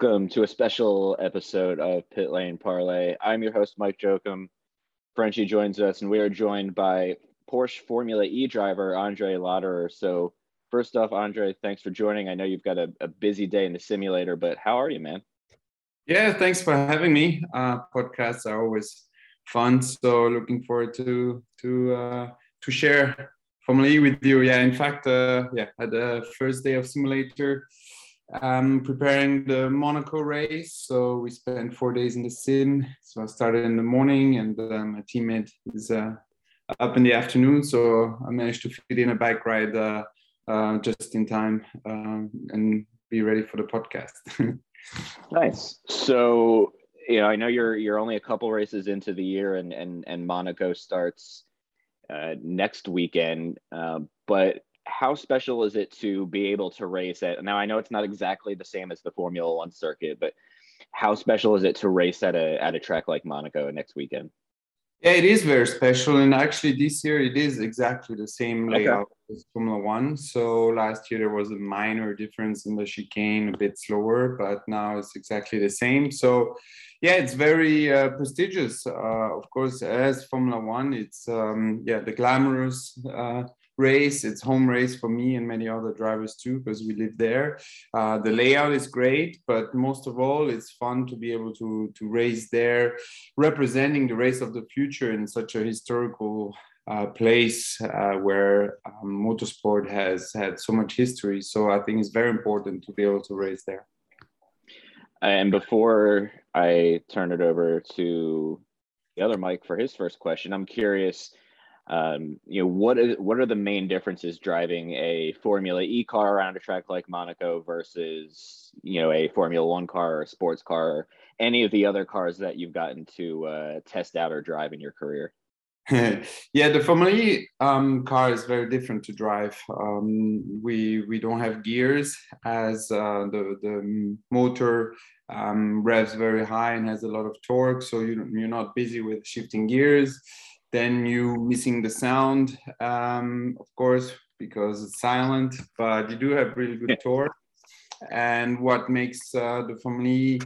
Welcome to a special episode of Pit Lane Parley. I'm your host, Mike Jokum. Frenchie joins us, and we are joined by Porsche Formula E driver Andre Lotterer. So, first off, Andre, thanks for joining. I know you've got a, a busy day in the simulator, but how are you, man? Yeah, thanks for having me. Uh, podcasts are always fun, so looking forward to to uh, to share Formula E with you. Yeah, in fact, uh, yeah, had the first day of simulator um, preparing the Monaco race. So we spent four days in the sim. So I started in the morning, and uh, my teammate is uh, up in the afternoon. So I managed to fit in a bike ride uh, uh just in time um, and be ready for the podcast. nice. So you know, I know you're you're only a couple races into the year, and and and Monaco starts uh, next weekend. Uh, but how special is it to be able to race it? Now I know it's not exactly the same as the Formula One circuit, but how special is it to race at a at a track like Monaco next weekend? Yeah, it is very special, and actually this year it is exactly the same layout okay. as Formula One. So last year there was a minor difference in the chicane, a bit slower, but now it's exactly the same. So yeah, it's very uh, prestigious. Uh, of course, as Formula One, it's um, yeah the glamorous uh, race. It's home race for me and many other drivers too, because we live there. Uh, the layout is great, but most of all, it's fun to be able to to race there, representing the race of the future in such a historical uh, place uh, where um, motorsport has had so much history. So I think it's very important to be able to race there. And before I turn it over to the other Mike for his first question, I'm curious um, you know what is what are the main differences driving a Formula E car around a track like Monaco versus you know a Formula One car or sports car or any of the other cars that you've gotten to uh, test out or drive in your career? yeah, the Formula E um, car is very different to drive. Um, we we don't have gears as uh, the the motor um, revs very high and has a lot of torque, so you you're not busy with shifting gears then you missing the sound, um, of course, because it's silent, but you do have really good torque. And what makes uh, the family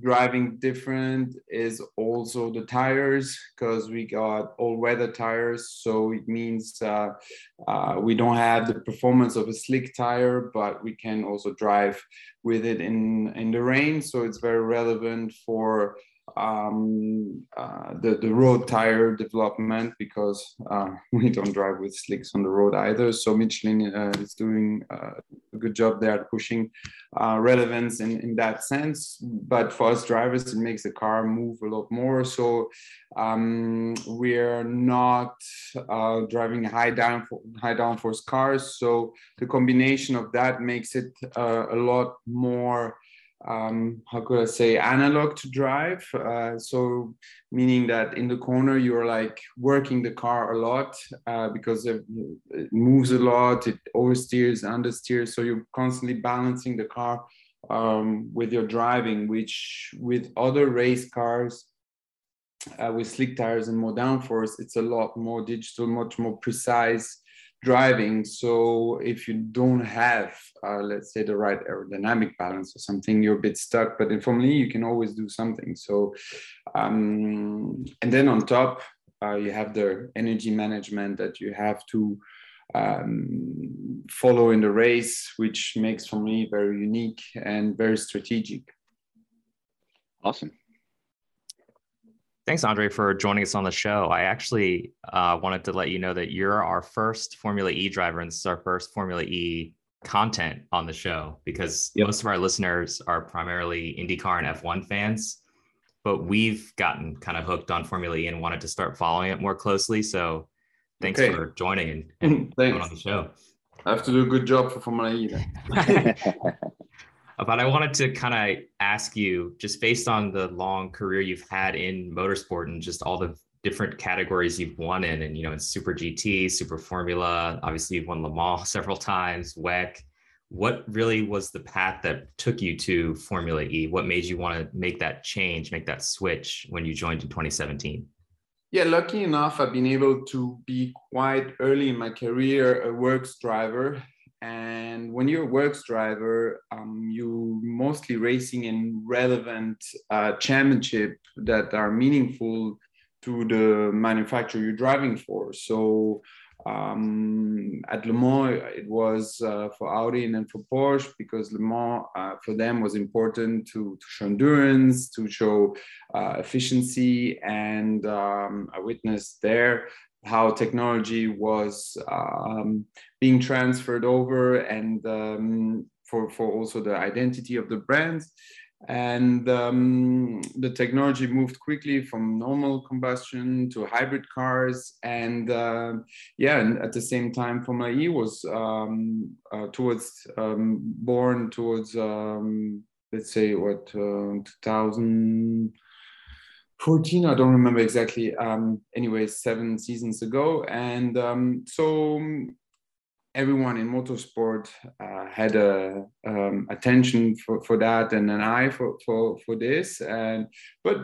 driving different is also the tires because we got all weather tires. So it means uh, uh, we don't have the performance of a slick tire but we can also drive with it in in the rain. So it's very relevant for um, uh, the, the road tire development because uh, we don't drive with slicks on the road either. So Michelin uh, is doing uh, a good job there pushing uh, relevance in, in that sense. But for us drivers, it makes the car move a lot more. So um, we're not uh, driving high down high downforce cars. So the combination of that makes it a lot more um, how could I say analog to drive. Uh, so meaning that in the corner you're like working the car a lot uh, because it, moves a lot, it oversteers, understeers. So you're constantly balancing the car um, with your driving, which with other race cars. Uh, with slick tires and more downforce, it's a lot more digital, much more precise driving. So if you don't have, uh, let's say, the right aerodynamic balance or something, you're a bit stuck. But in Formula E, you can always do something. So, um, and then on top, uh, you have the energy management that you have to um, follow in the race, which makes for me very unique and very strategic. Awesome. Thanks, Andre, for joining us on the show. I actually uh, wanted to let you know that you're our first Formula E driver, and this is our first Formula E content on the show because yep. most of our listeners are primarily IndyCar and F1 fans. But we've gotten kind of hooked on Formula E and wanted to start following it more closely. So thanks okay. for joining and, and coming on the show. I have to do a good job for Formula E. but I wanted to kind of ask you, just based on the long career you've had in motorsport and just all the different categories you've won in, and you know, in Super GT, Super Formula, obviously you've won Le Mans several times, WEC. What really was the path that took you to Formula E? What made you want to make that change, make that switch when you joined in 2017? Yeah, lucky enough, I've been able to be quite early in my career a works driver and when you're a works driver, um, you're mostly racing in relevant uh, championship that are meaningful to the manufacturer you're driving for. So um, at Le Mans, it was uh, for Audi and then for Porsche because Le Mans uh, for them was important to, to show endurance, to show uh, efficiency, and um, I witnessed there how technology was um, being transferred over and um, for, for also the identity of the brands. And um, the technology moved quickly from normal combustion to hybrid cars. And uh, yeah and at the same time formula e was um, uh, towards um, born towards let's say what uh, 2014 i don't remember exactly um, anyway seven seasons ago. And um, so everyone in motorsport uh, had a um, attention for, for that and an eye for, for, for this. And but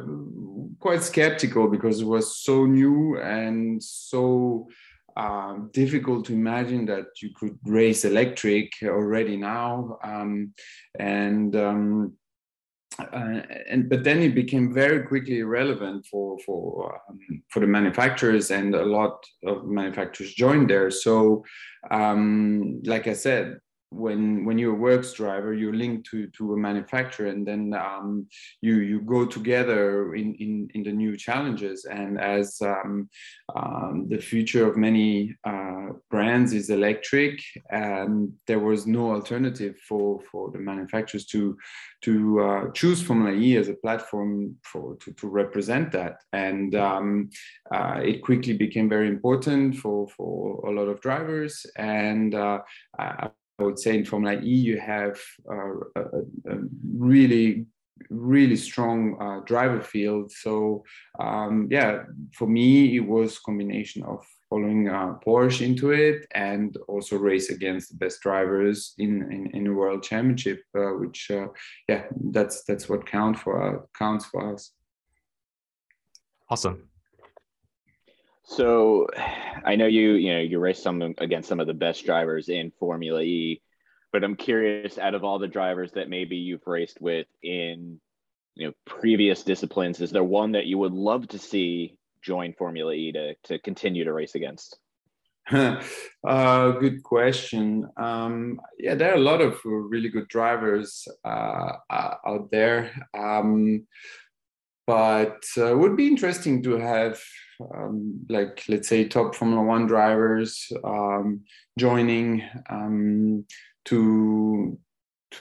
quite skeptical because it was so new and so um, difficult to imagine that you could race electric already now. Um, and um, uh, and but then it became very quickly relevant for for um, for the manufacturers and a lot of manufacturers joined there. So um, like i said when when you're a works driver you're linked to to a manufacturer and then um, you you go together in, in in the new challenges. And as um, um, the future of many uh, brands is electric and there was no alternative for for the manufacturers to to uh, choose formula e as a platform for to, to represent that. And um, uh, it quickly became very important for for a lot of drivers. And uh, I would say in Formula E, you have uh, a, a, really, really strong uh, driver field. So um, yeah, for me, it was combination of following uh, Porsche into it and also race against the best drivers in in, in a world championship, uh, which uh, yeah, that's that's what count for counts for us. Awesome. So I know you, you know, you race some against some of the best drivers in Formula E, but I'm curious out of all the drivers that maybe you've raced with in, you know, previous disciplines, is there one that you would love to see join Formula E to, to continue to race against? uh, good question. Um, yeah, there are a lot of really good drivers uh, uh out there. Um, but uh, would be interesting to have um, like let's say top formula one drivers um, joining um, to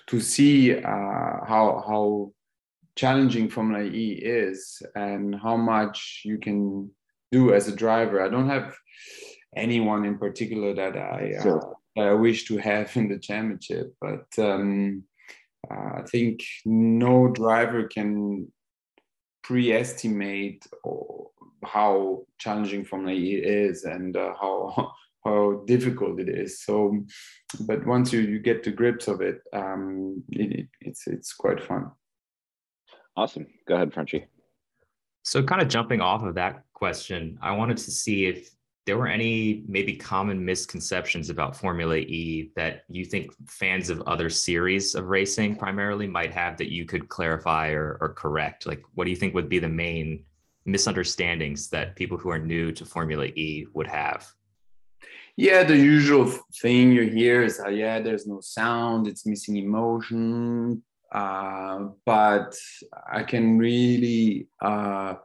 to see uh, how how challenging formula e is and how much you can do as a driver. I don't have anyone in particular that i uh, that i wish to have in the championship but um, uh, i think no driver can pre-estimate how challenging Formula E is and uh, how how difficult it is. So, but once you, you get to grips of it, um, it, it's it's quite fun. Awesome. Go ahead, Frenchy. So, kind of jumping off of that question, I wanted to see if there were any maybe common misconceptions about Formula E that you think fans of other series of racing primarily might have that you could clarify or, or correct? Like, what do you think would be the main misunderstandings that people who are new to Formula E would have? Yeah, the usual thing you hear is, uh, yeah, there's no sound, it's missing emotion. Uh, but I can really uh,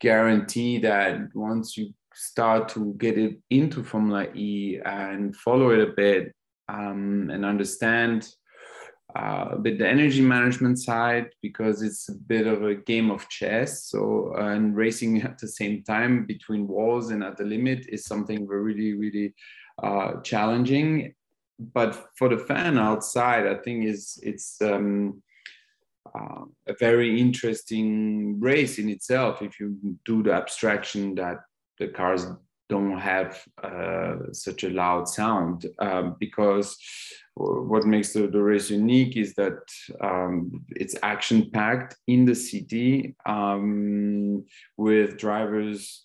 guarantee that once you start to get it into Formula E and follow it a bit um, and understand uh, a bit the energy management side because it's a bit of a game of chess. So uh, and racing at the same time between walls and at the limit is something really really uh, challenging. But for the fan outside, I think is it's um, uh, a very interesting race in itself if you do the abstraction that the cars don't have uh, such a loud sound um, because what makes the, the, race unique is that um, it's action packed in the city um, with drivers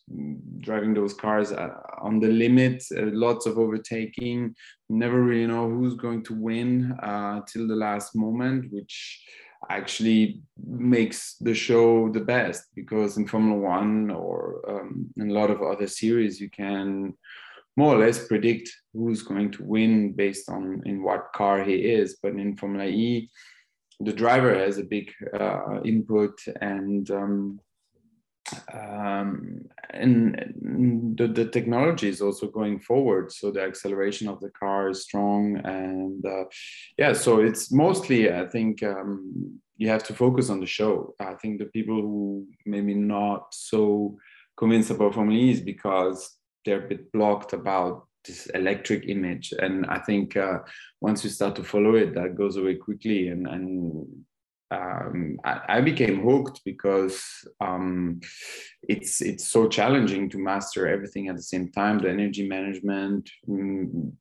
driving those cars uh, on the limit, uh, lots of overtaking. Never really know who's going to win uh, till the last moment, which actually makes the show the best because in Formula One or um, in a lot of other series, you can more or less predict who's going to win based on in what car he is. But in Formula E, the driver has a big uh, input and um, um, and the, the technology is also going forward so the acceleration of the car is strong and uh, yeah so it's mostly i think um, you have to focus on the show. I think the people who maybe not so convinced about formula e is because they're a bit blocked about this electric image. And i think uh, once you start to follow it that goes away quickly and and um, I, I, became hooked because um, it's it's so challenging to master everything at the same time. The energy management, mm,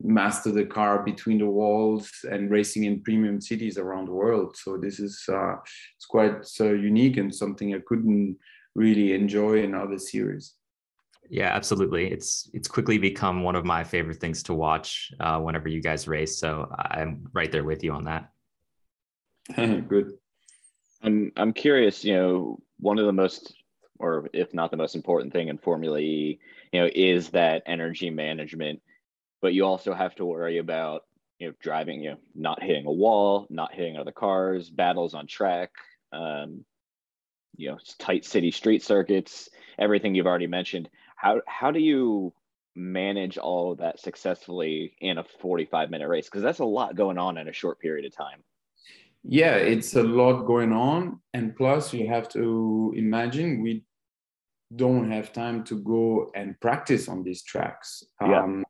master the car between the walls, and racing in premium cities around the world. So this is uh, it's quite uh, unique and something I couldn't really enjoy in other series. Yeah, absolutely. It's it's quickly become one of my favorite things to watch uh, whenever you guys race. So I'm right there with you on that. Good. I'm I'm curious. You know, one of the most, or if not the most important thing in Formula E, you know, is that energy management. But you also have to worry about you know driving, you know, not hitting a wall, not hitting other cars, battles on track, um, you know, tight city street circuits, everything you've already mentioned. How how do you manage all of that successfully in a 45 minute race? Because that's a lot going on in a short period of time yeah it's a lot going on and plus you have to imagine we don't have time to go and practice on these tracks yeah. um,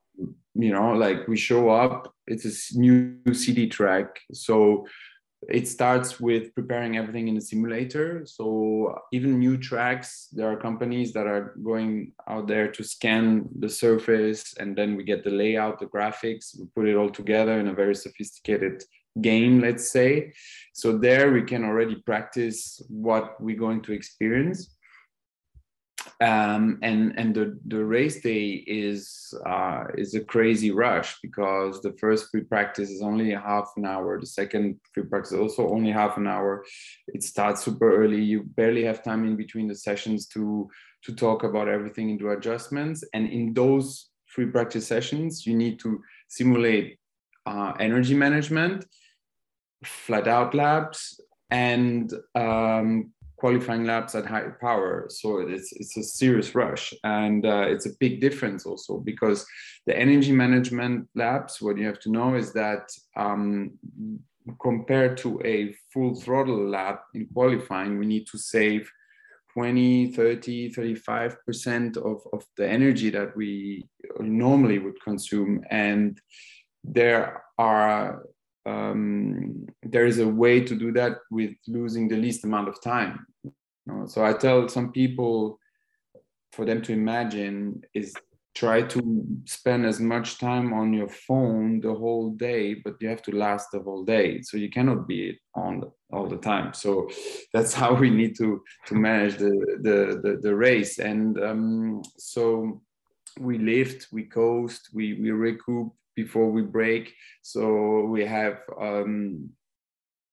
you know like we show up it's a new city track so it starts with preparing everything in the simulator so even new tracks there are companies that are going out there to scan the surface and then we get the layout the graphics we put it all together in a very sophisticated game, let's say. So there we can already practice what we're going to experience. Um, and and the, the race day is uh, is a crazy rush because the first free practice is only half an hour. The second free practice is also only half an hour. It starts super early. You barely have time in between the sessions to to talk about everything and do adjustments. And in those free practice sessions, you need to simulate uh, energy management flat out labs and um, qualifying labs at high power. So it's it's a serious rush, and uh, it's a big difference also because the energy management labs, What you have to know is that um, compared to a full throttle lab in qualifying, we need to save 20, 30, 35% of, of the energy that we normally would consume. And there are um, there is a way to do that with losing the least amount of time. You know? So I tell some people for them to imagine is try to spend as much time on your phone the whole day, but you have to last the whole day. So you cannot be on all the time. So that's how we need to to manage the the the, the race. And um, so we lift, we coast, we we recoup before we brake. So we have um,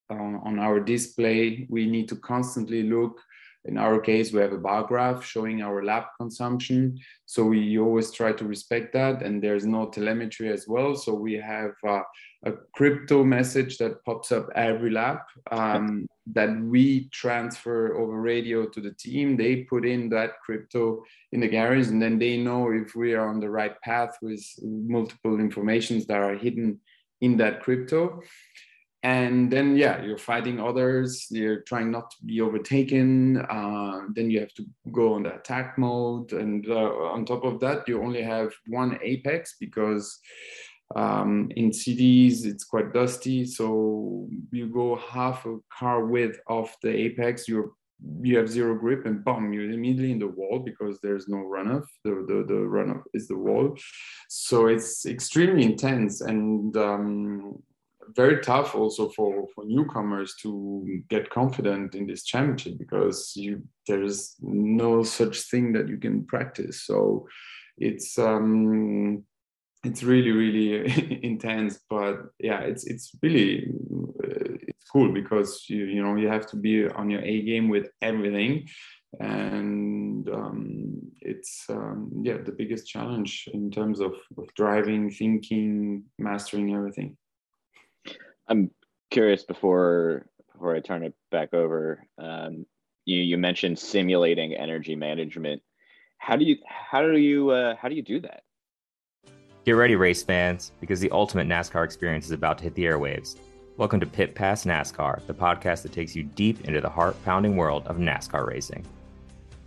uh, on our display, we need to constantly look. In our case, we have a bar graph showing our lap consumption. So we always try to respect that. And there's no telemetry as well. So we have uh, a crypto message that pops up every lap um, that we transfer over radio to the team. They put in that crypto in the garage, and then they know if we are on the right path with multiple informations that are hidden in that crypto. And then, yeah, you're fighting others. You're trying not to be overtaken. Uh, then you have to go on the attack mode. And uh, on top of that, you only have one apex because um, in cities, it's quite dusty. So you go half a car width of the apex, you're you have zero grip and boom, you're immediately in the wall because there's no runoff. The, the, the runoff is the wall. So it's extremely intense and um, very tough also for, for newcomers to get confident in this championship because you there's no such thing that you can practice. So it's um, it's really really intense but yeah it's it's really uh, it's cool because you you know you have to be on your a game with everything and um, it's um, yeah the biggest challenge in terms of, of driving thinking mastering everything i'm curious before before i turn it back over um, you you mentioned simulating energy management how do you how do you uh, how do you do that Get ready, race fans, because the ultimate NASCAR experience is about to hit the airwaves. Welcome to Pit Pass NASCAR, the podcast that takes you deep into the heart pounding world of NASCAR racing.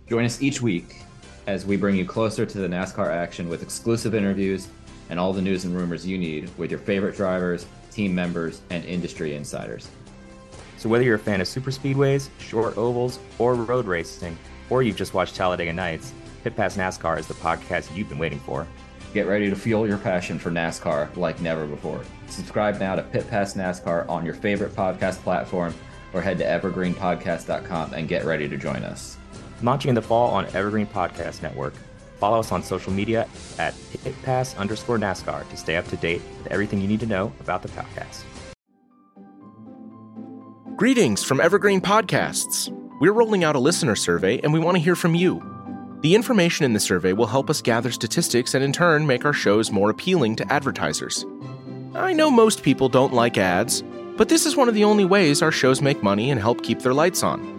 Join us each week as we bring you closer to the NASCAR action with exclusive interviews and all the news and rumors you need with your favorite drivers, team members, and industry insiders. So, whether you're a fan of super speedways, short ovals, or road racing, or you've just watched Talladega Nights, Pit Pass NASCAR is the podcast you've been waiting for. Get ready to fuel your passion for NASCAR like never before. Subscribe now to Pit Pass NASCAR on your favorite podcast platform or head to evergreenpodcast.com and get ready to join us. Launching in the fall on Evergreen Podcast Network. Follow us on social media at pitpass underscore NASCAR to stay up to date with everything you need to know about the podcast. Greetings from Evergreen Podcasts. We're rolling out a listener survey and we want to hear from you. The information in the survey will help us gather statistics and in turn make our shows more appealing to advertisers. I know most people don't like ads, but this is one of the only ways our shows make money and help keep their lights on.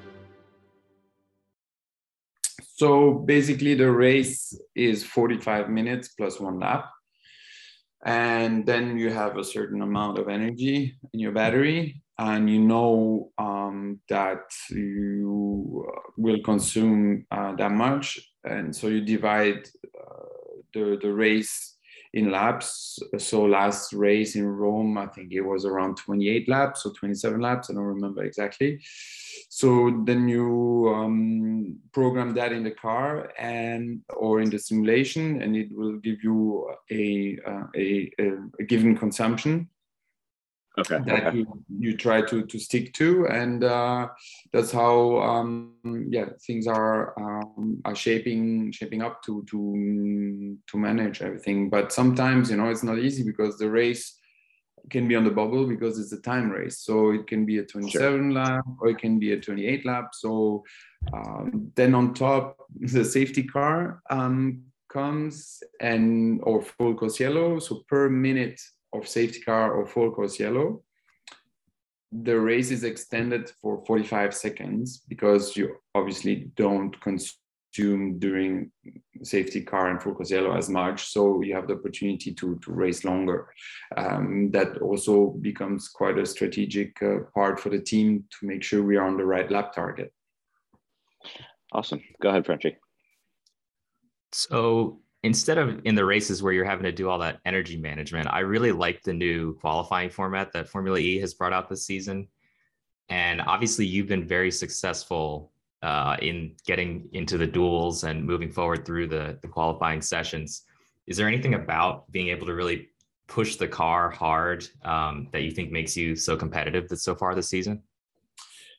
So basically, the race is 45 minutes plus one lap. And then you have a certain amount of energy in your battery, and you know um, that you will consume uh, that much. And so you divide uh, the, the race in laps. So last race in Rome, I think it was around 28 laps or 27 laps. I don't remember exactly. So then you um, program that in the car and or in the simulation, and it will give you a uh, a, a, given consumption okay that okay. you, you try to to stick to and uh, that's how um, yeah things are um, are shaping shaping up to to to manage everything but sometimes you know it's not easy because the race can be on the bubble because it's a time race so it can be a 27 sure. lap or it can be a 28 lap so um, then on top the safety car um, comes and or full course yellow so per minute of safety car or full course yellow, the race is extended for 45 seconds because you obviously don't consume during safety car and full course yellow as much. So you have the opportunity to, to race longer. Um, that also becomes quite a strategic uh, part for the team to make sure we are on the right lap target. Awesome. Go ahead, Frenchie. So instead of in the races where you're having to do all that energy management, I really like the new qualifying format that Formula E has brought out this season. And obviously, you've been very successful uh, in getting into the duels and moving forward through the, the qualifying sessions. Is there anything about being able to really push the car hard um, that you think makes you so competitive that so far this season?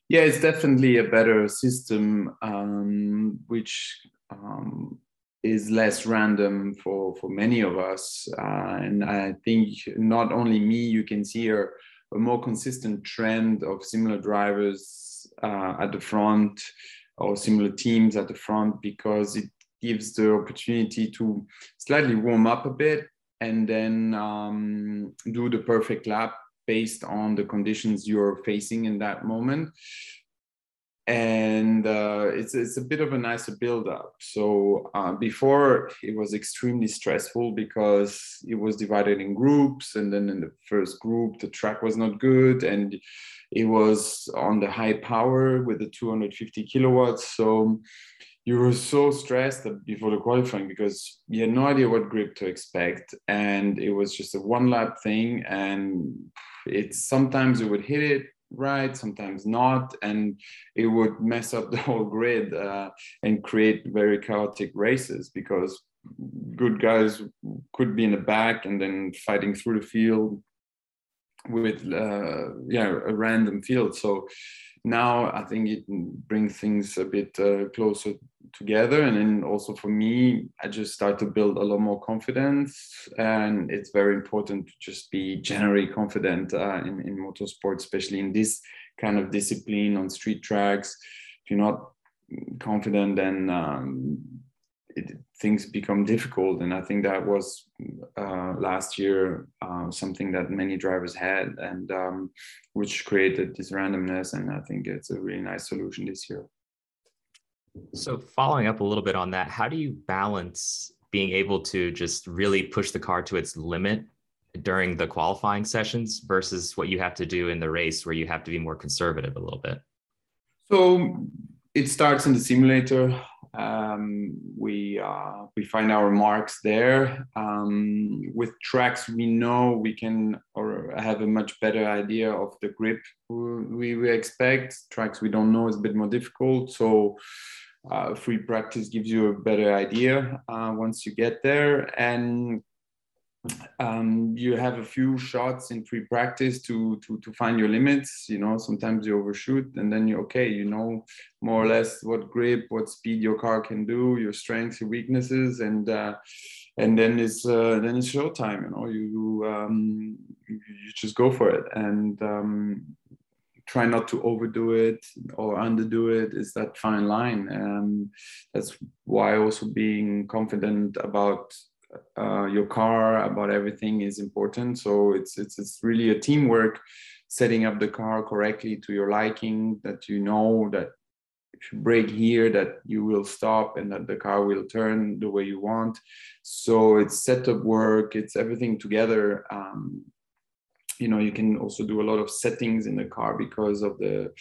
Yeah, it's definitely a better system, um, which um, is less random for for many of us. Uh, and i think not only me you can see a, a more consistent trend of similar drivers uh, at the front or similar teams at the front because it gives the opportunity to slightly warm up a bit and then um, do the perfect lap based on the conditions you're facing in that moment and uh, it's it's a bit of a nicer build up. So uh, before it was extremely stressful because it was divided in groups, and then in the first group the track was not good, and it was on the high power with the 250 kilowatts. So you were so stressed before the qualifying because you had no idea what grip to expect, and it was just a one lap thing, and it's sometimes you would hit it right, sometimes not, and it would mess up the whole grid uh, and create very chaotic races because good guys could be in the back and then fighting through the field with uh, yeah a random field. So now I think it brings things a bit uh, closer together. And then also for me, I just start to build a lot more confidence. And it's very important to just be generally confident uh, in, in motorsport, especially in this kind of discipline on street tracks. If you're not confident, then um, it, things become difficult. And I think that was uh, last year uh, something that many drivers had, and um, which created this randomness. And I think it's a really nice solution this year. So, following up a little bit on that, how do you balance being able to just really push the car to its limit during the qualifying sessions versus what you have to do in the race where you have to be more conservative a little bit? So, it starts in the simulator. Um, we uh, we find our marks there. Um, with tracks, we know we can or have a much better idea of the grip we, we expect. Tracks we don't know is a bit more difficult. So uh, free practice gives you a better idea uh, once you get there and um, you have a few shots in free practice to, to to find your limits you know sometimes you overshoot and then you're okay you know more or less what grip what speed your car can do your strengths your weaknesses and uh, and then it's uh, then it's showtime you know you um, you just go for it and um, try not to overdo it or underdo it is that fine line. Um, that's why also being confident about uh, your car, about everything is important. So it's it's it's really a teamwork, setting up the car correctly to your liking. That you know that if you brake here, that you will stop and that the car will turn the way you want. So it's setup work. It's everything together. Um, you know you can also do a lot of settings in the car because of the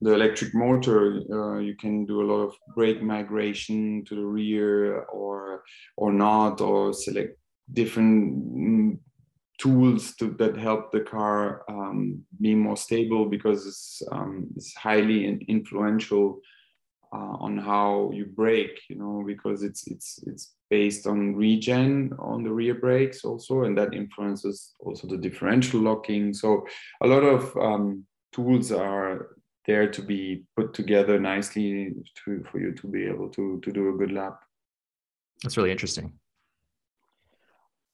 the electric motor uh, you can do a lot of brake migration to the rear or or not or select different mm, tools to, that help the car um, be more stable because it's, um, it's highly influential uh, on how you brake you know because it's it's it's based on regen on the rear brakes also and that influences also the differential locking. So a lot of um, tools are there to be put together nicely to, for you to be able to to do a good lap. That's really interesting.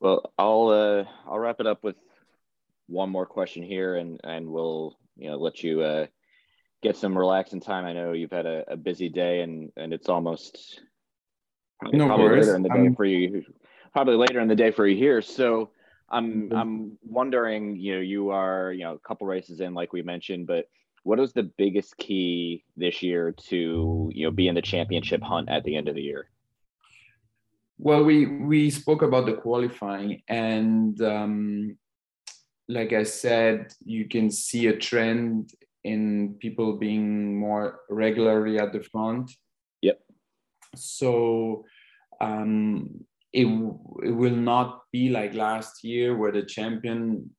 Well i'll uh, i'll wrap it up with one more question here and and we'll you know let you uh, get some relaxing time. I know you've had a, a busy day and and it's almost no probably worries. later in the day um, for you. Probably later in the day for you here. So I'm mm-hmm. I'm wondering, you know, you are you know a couple races in, like we mentioned, but what is the biggest key this year to you know be in the championship hunt at the end of the year? Well, we we spoke about the qualifying, and um, like I said, you can see a trend in people being more regularly at the front. Yep. So um, it, it will not be like last year where the champion,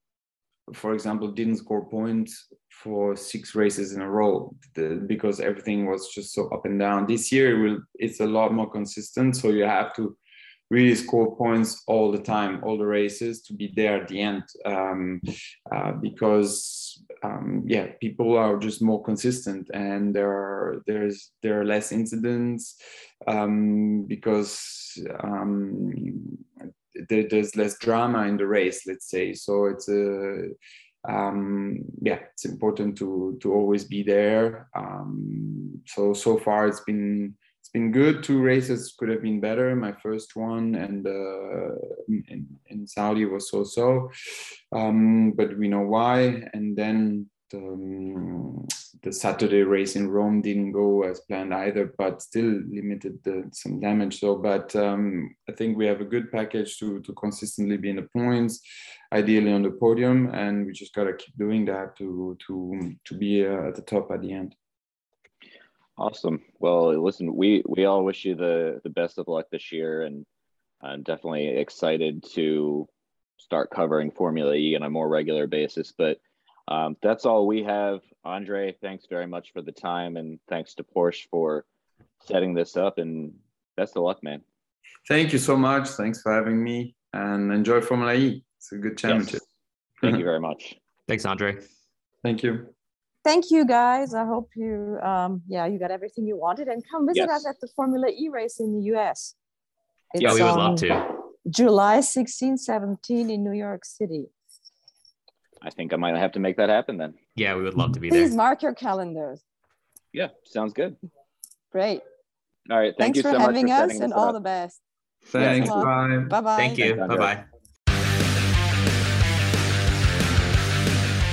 for example, didn't score points for six races in a row the, because everything was just so up and down. This year it will, it's a lot more consistent. So you have to really score points all the time, all the races to be there at the end. Um, uh, because um, yeah, people are just more consistent, and there are there's there are less incidents um, because um, there, there's less drama in the race. Let's say so. It's a um, yeah, it's important to to always be there. Um, so so far, it's been been good. Two races could have been better. My first one and uh, in, in, Saudi was so so, um, but we know why. And then the, um, the Saturday race in Rome didn't go as planned either, but still limited the, some damage. So, but um, I think we have a good package to to consistently be in the points, ideally on the podium, and we just gotta keep doing that to to to be uh, at the top at the end. Awesome. Well, listen, we we all wish you the the best of luck this year, and I'm definitely excited to start covering Formula E on a more regular basis. But um, that's all we have. Andre, thanks very much for the time, and thanks to Porsche for setting this up. And best of luck, man. Thank you so much. Thanks for having me, and enjoy Formula E. It's a good championship. Yes. Thank you very much. Thanks, Andre. Thank you. Thank you, guys. I hope you, um, yeah, you got everything you wanted, and come visit yes. us at the Formula E race in the U.S. It's yeah, we would love to. July 16, 17 in New York City. I think I might have to make that happen then. Yeah, we would love to be Please there. Please mark your calendars. Yeah, sounds good. Great. All right. Thank Thanks you for so having much us and all up. the best. Thanks. Bye. Bye bye. Thank you. Bye bye.